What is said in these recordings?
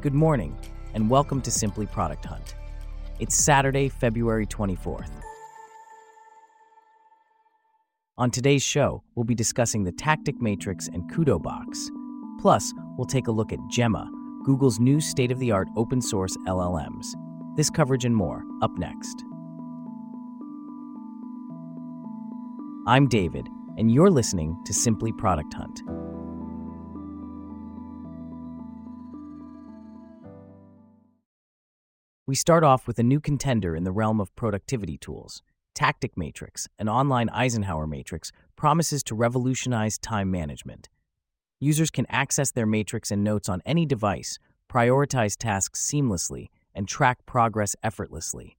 Good morning, and welcome to Simply Product Hunt. It's Saturday, February 24th. On today's show, we'll be discussing the Tactic Matrix and KudoBox. Plus, we'll take a look at Gemma, Google's new state of the art open source LLMs. This coverage and more, up next. I'm David, and you're listening to Simply Product Hunt. We start off with a new contender in the realm of productivity tools. Tactic Matrix, an online Eisenhower matrix, promises to revolutionize time management. Users can access their matrix and notes on any device, prioritize tasks seamlessly, and track progress effortlessly.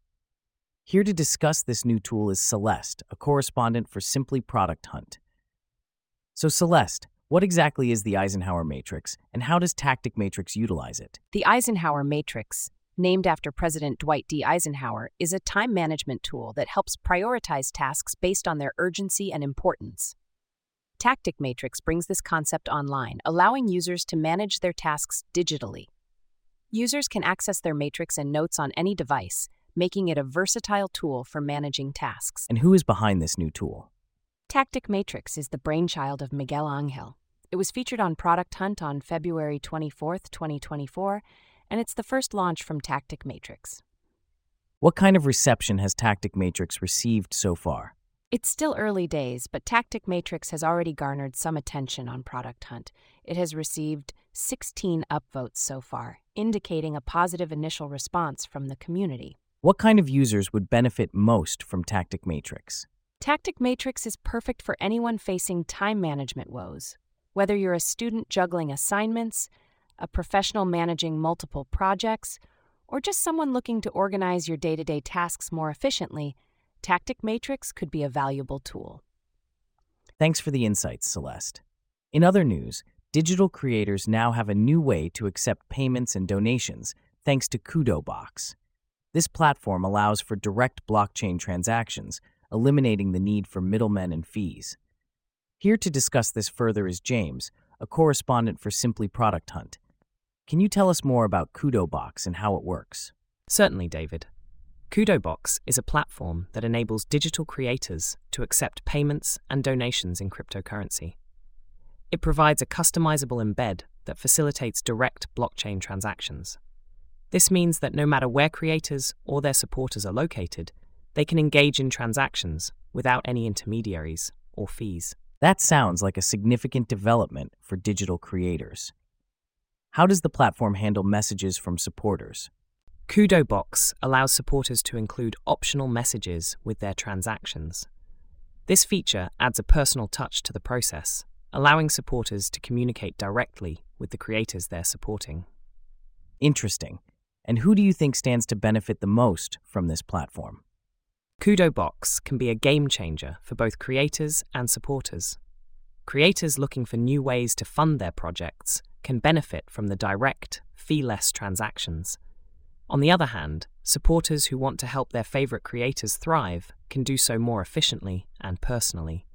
Here to discuss this new tool is Celeste, a correspondent for Simply Product Hunt. So, Celeste, what exactly is the Eisenhower matrix, and how does Tactic Matrix utilize it? The Eisenhower Matrix named after President Dwight D. Eisenhower, is a time management tool that helps prioritize tasks based on their urgency and importance. Tactic Matrix brings this concept online, allowing users to manage their tasks digitally. Users can access their matrix and notes on any device, making it a versatile tool for managing tasks. And who is behind this new tool? Tactic Matrix is the brainchild of Miguel Angel. It was featured on Product Hunt on February 24, 2024, and it's the first launch from Tactic Matrix. What kind of reception has Tactic Matrix received so far? It's still early days, but Tactic Matrix has already garnered some attention on Product Hunt. It has received 16 upvotes so far, indicating a positive initial response from the community. What kind of users would benefit most from Tactic Matrix? Tactic Matrix is perfect for anyone facing time management woes. Whether you're a student juggling assignments, a professional managing multiple projects, or just someone looking to organize your day to day tasks more efficiently, Tactic Matrix could be a valuable tool. Thanks for the insights, Celeste. In other news, digital creators now have a new way to accept payments and donations thanks to KudoBox. This platform allows for direct blockchain transactions, eliminating the need for middlemen and fees. Here to discuss this further is James, a correspondent for Simply Product Hunt. Can you tell us more about KudoBox and how it works? Certainly, David. KudoBox is a platform that enables digital creators to accept payments and donations in cryptocurrency. It provides a customizable embed that facilitates direct blockchain transactions. This means that no matter where creators or their supporters are located, they can engage in transactions without any intermediaries or fees. That sounds like a significant development for digital creators. How does the platform handle messages from supporters? KudoBox allows supporters to include optional messages with their transactions. This feature adds a personal touch to the process, allowing supporters to communicate directly with the creators they're supporting. Interesting. And who do you think stands to benefit the most from this platform? KudoBox can be a game changer for both creators and supporters. Creators looking for new ways to fund their projects can benefit from the direct, fee less transactions. On the other hand, supporters who want to help their favourite creators thrive can do so more efficiently and personally.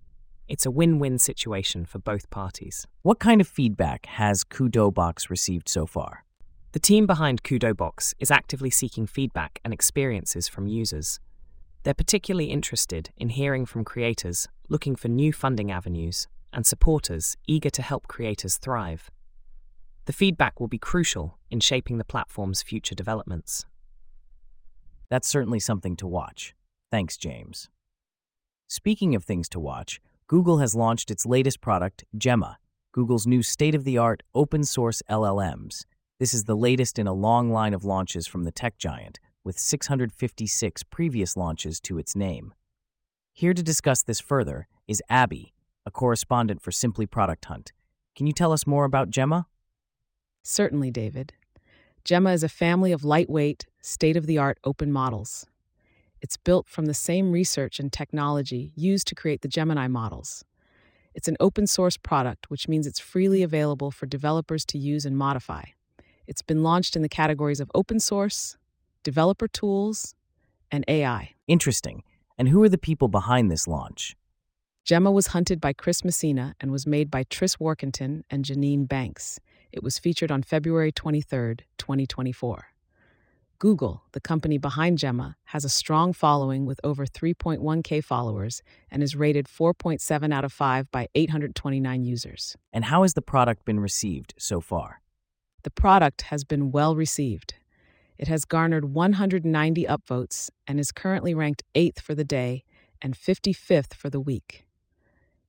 It's a win win situation for both parties. What kind of feedback has KudoBox received so far? The team behind KudoBox is actively seeking feedback and experiences from users. They're particularly interested in hearing from creators looking for new funding avenues and supporters eager to help creators thrive. The feedback will be crucial in shaping the platform's future developments. That's certainly something to watch. Thanks, James. Speaking of things to watch, Google has launched its latest product, Gemma, Google's new state of the art open source LLMs. This is the latest in a long line of launches from the tech giant, with 656 previous launches to its name. Here to discuss this further is Abby, a correspondent for Simply Product Hunt. Can you tell us more about Gemma? Certainly, David. Gemma is a family of lightweight, state of the art open models. It's built from the same research and technology used to create the Gemini models. It's an open source product, which means it's freely available for developers to use and modify. It's been launched in the categories of open source, developer tools, and AI. Interesting. And who are the people behind this launch? Gemma was hunted by Chris Messina and was made by Tris Warkentin and Jeanine Banks. It was featured on February 23, 2024. Google, the company behind Gemma, has a strong following with over 3.1k followers and is rated 4.7 out of 5 by 829 users. And how has the product been received so far? The product has been well received. It has garnered 190 upvotes and is currently ranked 8th for the day and 55th for the week.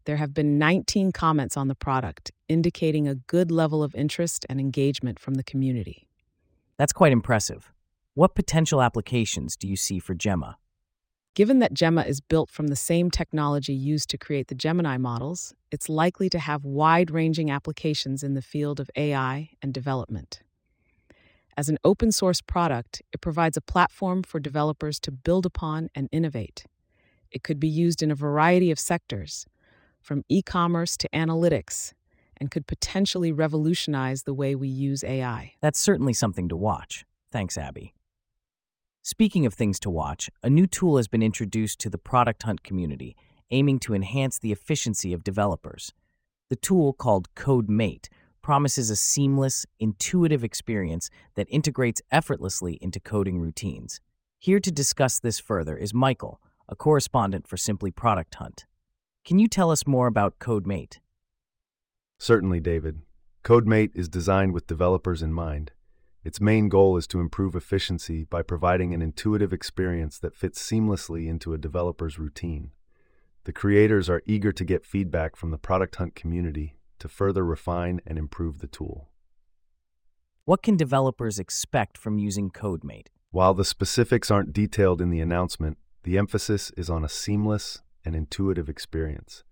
There have been 19 comments on the product, indicating a good level of interest and engagement from the community. That's quite impressive. What potential applications do you see for Gemma? Given that Gemma is built from the same technology used to create the Gemini models, it's likely to have wide ranging applications in the field of AI and development. As an open source product, it provides a platform for developers to build upon and innovate. It could be used in a variety of sectors, from e commerce to analytics, and could potentially revolutionize the way we use AI. That's certainly something to watch. Thanks, Abby. Speaking of things to watch, a new tool has been introduced to the Product Hunt community, aiming to enhance the efficiency of developers. The tool, called CodeMate, promises a seamless, intuitive experience that integrates effortlessly into coding routines. Here to discuss this further is Michael, a correspondent for Simply Product Hunt. Can you tell us more about CodeMate? Certainly, David. CodeMate is designed with developers in mind. Its main goal is to improve efficiency by providing an intuitive experience that fits seamlessly into a developer's routine. The creators are eager to get feedback from the Product Hunt community to further refine and improve the tool. What can developers expect from using CodeMate? While the specifics aren't detailed in the announcement, the emphasis is on a seamless and intuitive experience.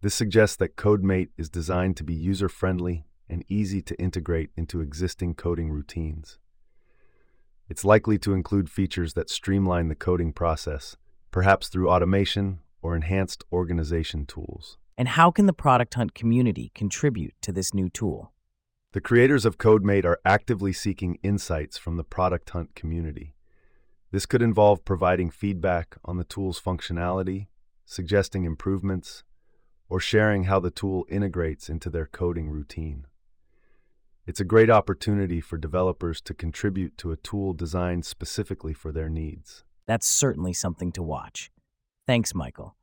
This suggests that CodeMate is designed to be user friendly and easy to integrate into existing coding routines. It's likely to include features that streamline the coding process, perhaps through automation or enhanced organization tools. And how can the Product Hunt community contribute to this new tool? The creators of CodeMate are actively seeking insights from the Product Hunt community. This could involve providing feedback on the tool's functionality, suggesting improvements, or sharing how the tool integrates into their coding routine. It's a great opportunity for developers to contribute to a tool designed specifically for their needs. That's certainly something to watch. Thanks, Michael.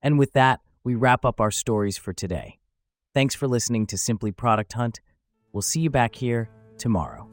And with that, we wrap up our stories for today. Thanks for listening to Simply Product Hunt. We'll see you back here tomorrow.